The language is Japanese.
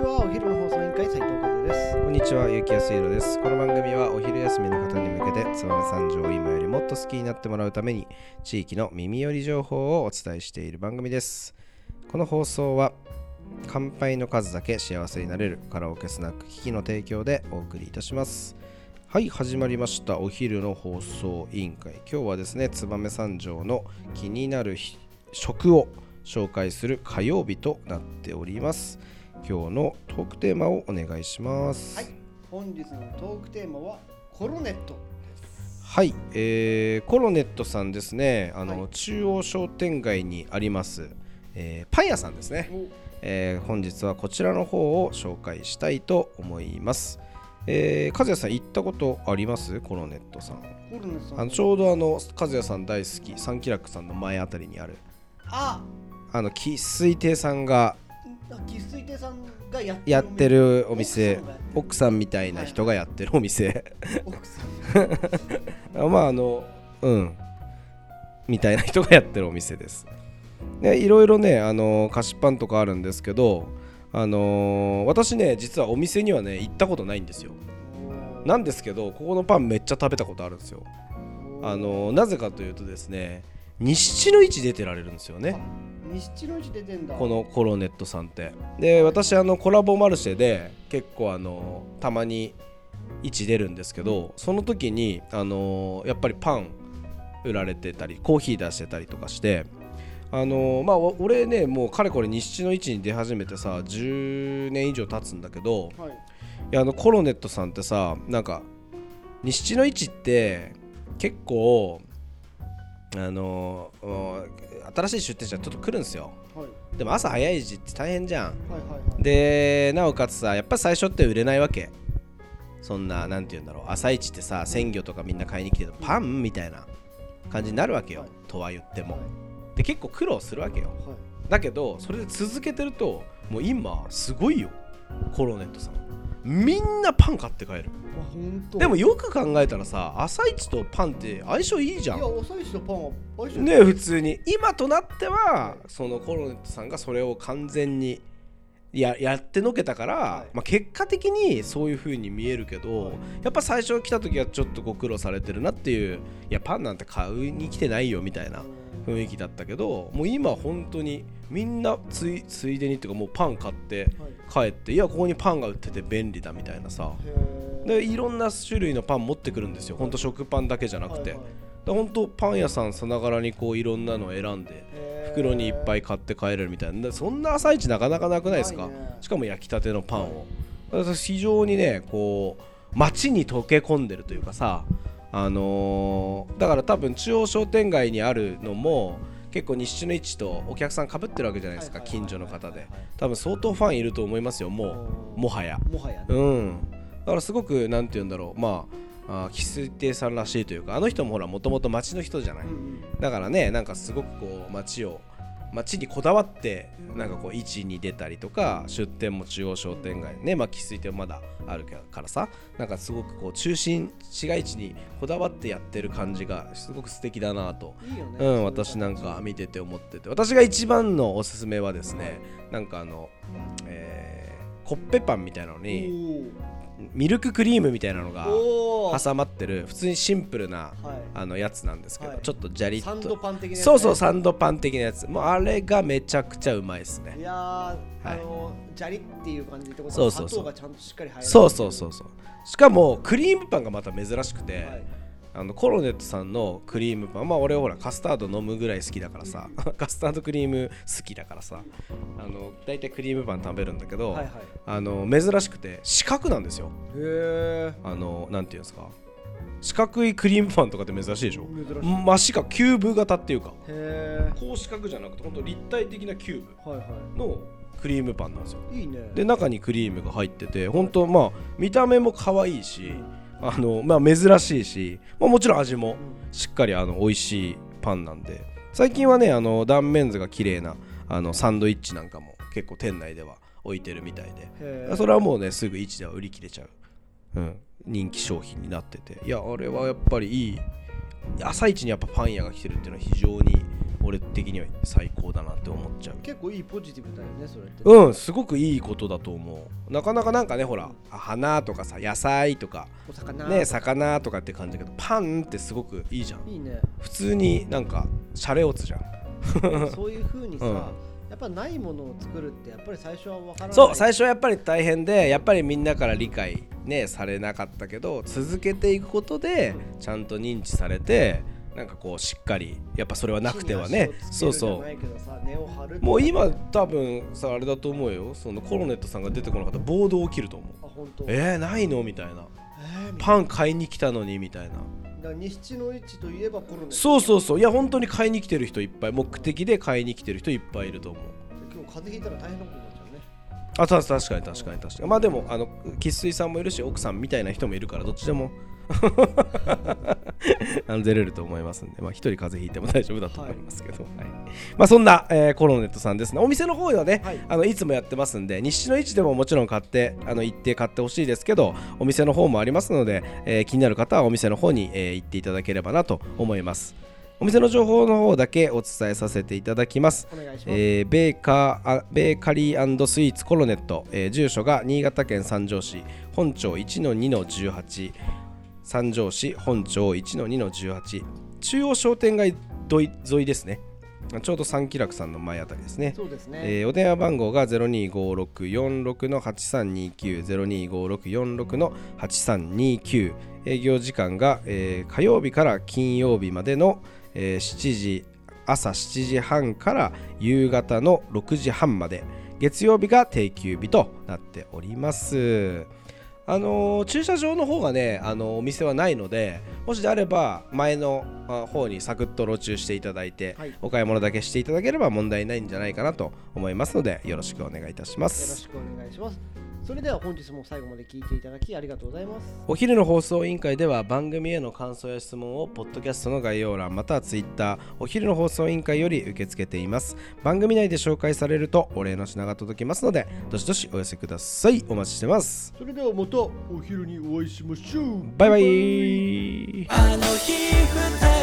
ちはお昼の放送委員会斉藤和ですこんにちは、ゆきやすいろです。この番組はお昼休みの方に向けて、燕三条を今よりもっと好きになってもらうために、地域の耳寄り情報をお伝えしている番組です。この放送は、乾杯の数だけ幸せになれるカラオケスナック機器の提供でお送りいたします。はい、始まりました。お昼の放送委員会。今日はですね、燕三条の気になる食を紹介する火曜日となっております。今日のトークテーマをお願いします。はい。本日のトークテーマはコロネットです。はい、えーコロネットさんですね、あの、はい。中央商店街にあります、えーパン屋さんですね、お。えー本日はこちらの方を紹介したいと思います。えー、和也さん行ったことあります？コロネットさん。コロネットさん。あのちょうどあの和也さん大好きサンキラックさんの前あたりにある。あ。あの生粋亭さんが生粋亭さんがやってるやってるお店。奥さんみたいな人がやってるお店、奥さん。あ まああのうん。みたいな人がやってるお店です。でいろいろねあの菓子パンとかあるんですけどあのー私ね実はお店にはね行ったことないんですよ。なんですけどここのパンめっちゃ食べたことあるんですよ。あのーなぜかというとですね西の位置出てられるんですよねこのコロネットさんって。で私あのコラボマルシェで結構あのたまに位置出るんですけどその時にあのやっぱりパン売られてたりコーヒー出してたりとかしてあのまあお俺ねもうかれこれ西の位置に出始めてさ10年以上経つんだけどはい。いやあのコロネットさんってさなんか西の位置って結構あの新しい出店者ちょっと来るんですよ。はい。でも朝早い時って大変じゃん。はいはいはい。でなおかつさやっぱ最初って売れないわけ。そんななんて言うんだろう。朝一ってさ鮮魚とかみんな買いに来てるパンみたいな感じになるわけよ、はい。とは言っても。はい。で結構苦労するわけよ。はい。だけどそれで続けてるともう今すごいよ。コロネットさん。みんなパン買って帰るでもよく考えたらさ朝一とパンって相性いいじゃん。いやおさいちとパンは相性ね普通に。今となってはそのコロネットさんがそれを完全にややってのけたから、はい。まあ、結果的にそういう風に見えるけどやっぱ最初来た時はちょっとご苦労されてるなっていういやパンなんて買うに来てないよみたいな雰囲気だったけどもう今本当にみんなついついでにっていうかもうパン買ってはい。帰っていやここにパンが売ってて便利だみたいなさ。でいろんな種類のパン持ってくるんですよ。本当食パンだけじゃなくて、はいはいで本当パン屋さんさながらにこういろんなのを選んで袋にいっぱい買って帰れるみたいな。でそんな朝市なかなかなくないですか？ね。しかも焼きたてのパンを。だから非常にねこう街に溶け込んでるというかさあのーだから多分中央商店街にあるのも結構西の位置とお客さんかぶってるわけじゃないですか近所の方で。多分相当ファンいると思いますよもうもはや。もはやね。うん、だからすごくなんて言うんだろうまああー生粋亭さんらしいというかあの人もほらもともと町の人じゃない、だからねなんかすごくこう町を町にこだわってなんかこう位置に出たりとか出店も中央商店街ねまあ生粋亭まだあるからさなんかすごくこう中心市街地にこだわってやってる感じがすごく素敵だなとうん、私なんか見てて思ってて。私が一番のおすすめはですねなんかあの、えーコッペパンみたいなのにミルククリームみたいなのが挟まってる普通にシンプルなはい。あのやつなんですけど、はい。ちょっとジャリッサンドとパン的なやつね。そうそうサンドパン的なやつ。もうあれがめちゃくちゃうまいですね。いやー、あのジャリっていう感じってことはそうそうそう。そうそうそうそう。しかもクリームパンがまた珍しくて、はいあのコロネットさんのクリームパンまあ俺ほらカスタード飲むぐらい好きだからさ カスタードクリーム好きだからさあの大体クリームパン食べるんだけど、はいはい。あの珍しくて四角なんですよ。へえあのなんていうんですか？四角いクリームパンとかって珍しいでしょ？珍しい。真四角キューブ型っていうか。へこう四角じゃなくて本当立体的なキューブのクリームパンなんですよ。いいいね。で中にクリームが入ってて本当まあ見た目も可愛いしあのまあ珍しいし、まあ、もちろん味もしっかりあの美味しいパンなんで。最近はねあの断面図が綺麗なあのサンドイッチなんかも結構店内では置いてるみたいで。それはもうねすぐ市では売り切れちゃう、うん、人気商品になってて。いやあれはやっぱりいい。朝一にやっぱパン屋が来てるっていうのは非常に俺的には最高だなって思っちゃう。結構いいポジティブだよねそれって。うんすごくいいことだと思う。なかなかなんかねほら花とかさ野菜とかお魚ね魚とかって感じだけどパンってすごくいいじゃん。いいね。普通になんかシャレオツじゃん。そういう風にさ、うん。やっぱないものを作るってやっぱり最初は分からない。そう最初はやっぱり大変でやっぱりみんなから理解ねされなかったけど続けていくことでちゃんと認知されてなんかこうしっかりやっぱそれはなくてはね。そうそう。うもう今多分さあれだと思うよ。そのコロネットさんが出てこなかったら暴動起きると思う。えー、ないのみたいな。えー、パン買いに来たのにみたいな。西の市といえばコロネそうそうそう。いや本当に買いに来てる人いっぱい。目的で買いに来てる人いっぱいいると思う。今日風邪ひいたら大変なことになっちゃうね。あた確かに確かに確かに。まあでもあの生粋さんもいるし奥さんみたいな人もいるからどっちでもあの出れると思いますんで、まあ、一人風邪ひいても大丈夫だと思いますけど、はい。まあ、そんな、えーコロネットさんですね。お店の方ではね、はい。あのいつもやってますんで日の市でももちろん買ってあの行って買ってほしいですけどお店の方もありますので、えー気になる方はお店の方に、えー行っていただければなと思います。お店の情報の方だけお伝えさせていただきます。ます、えーベーカーあベーカリースイーツコロネット、えー住所が新潟県三条市本町1-2-18三条市本町1-2-18中央商店街沿い沿いですね。ちょうど三気楽さんの前あたりですね。そうですね、えーお電話番号が025646の8329 025646の8329営業時間が、えー火曜日から金曜日までの、えー7時朝7時半から夕方の6時半まで。月曜日が定休日となっておりますあの駐車場の方がね、あのお店はないのでもしであれば前の方にサクッと路駐していただいて、はい。お買い物だけしていただければ問題ないんじゃないかなと思いますのでよろしくお願いいたしまよろすしくお願いします。それでは本日も最後まで聞いていただきありがとうございます。お昼の放送委員会では番組への感想や質問をポッドキャストの概要欄またはツイッターお昼の放送委員会より受け付けています。番組内で紹介されるとお礼の品が届きますのでどしどしお寄せください。お待ちしてます。それではまたお昼にお会いしましょう。バイバイ。あの日二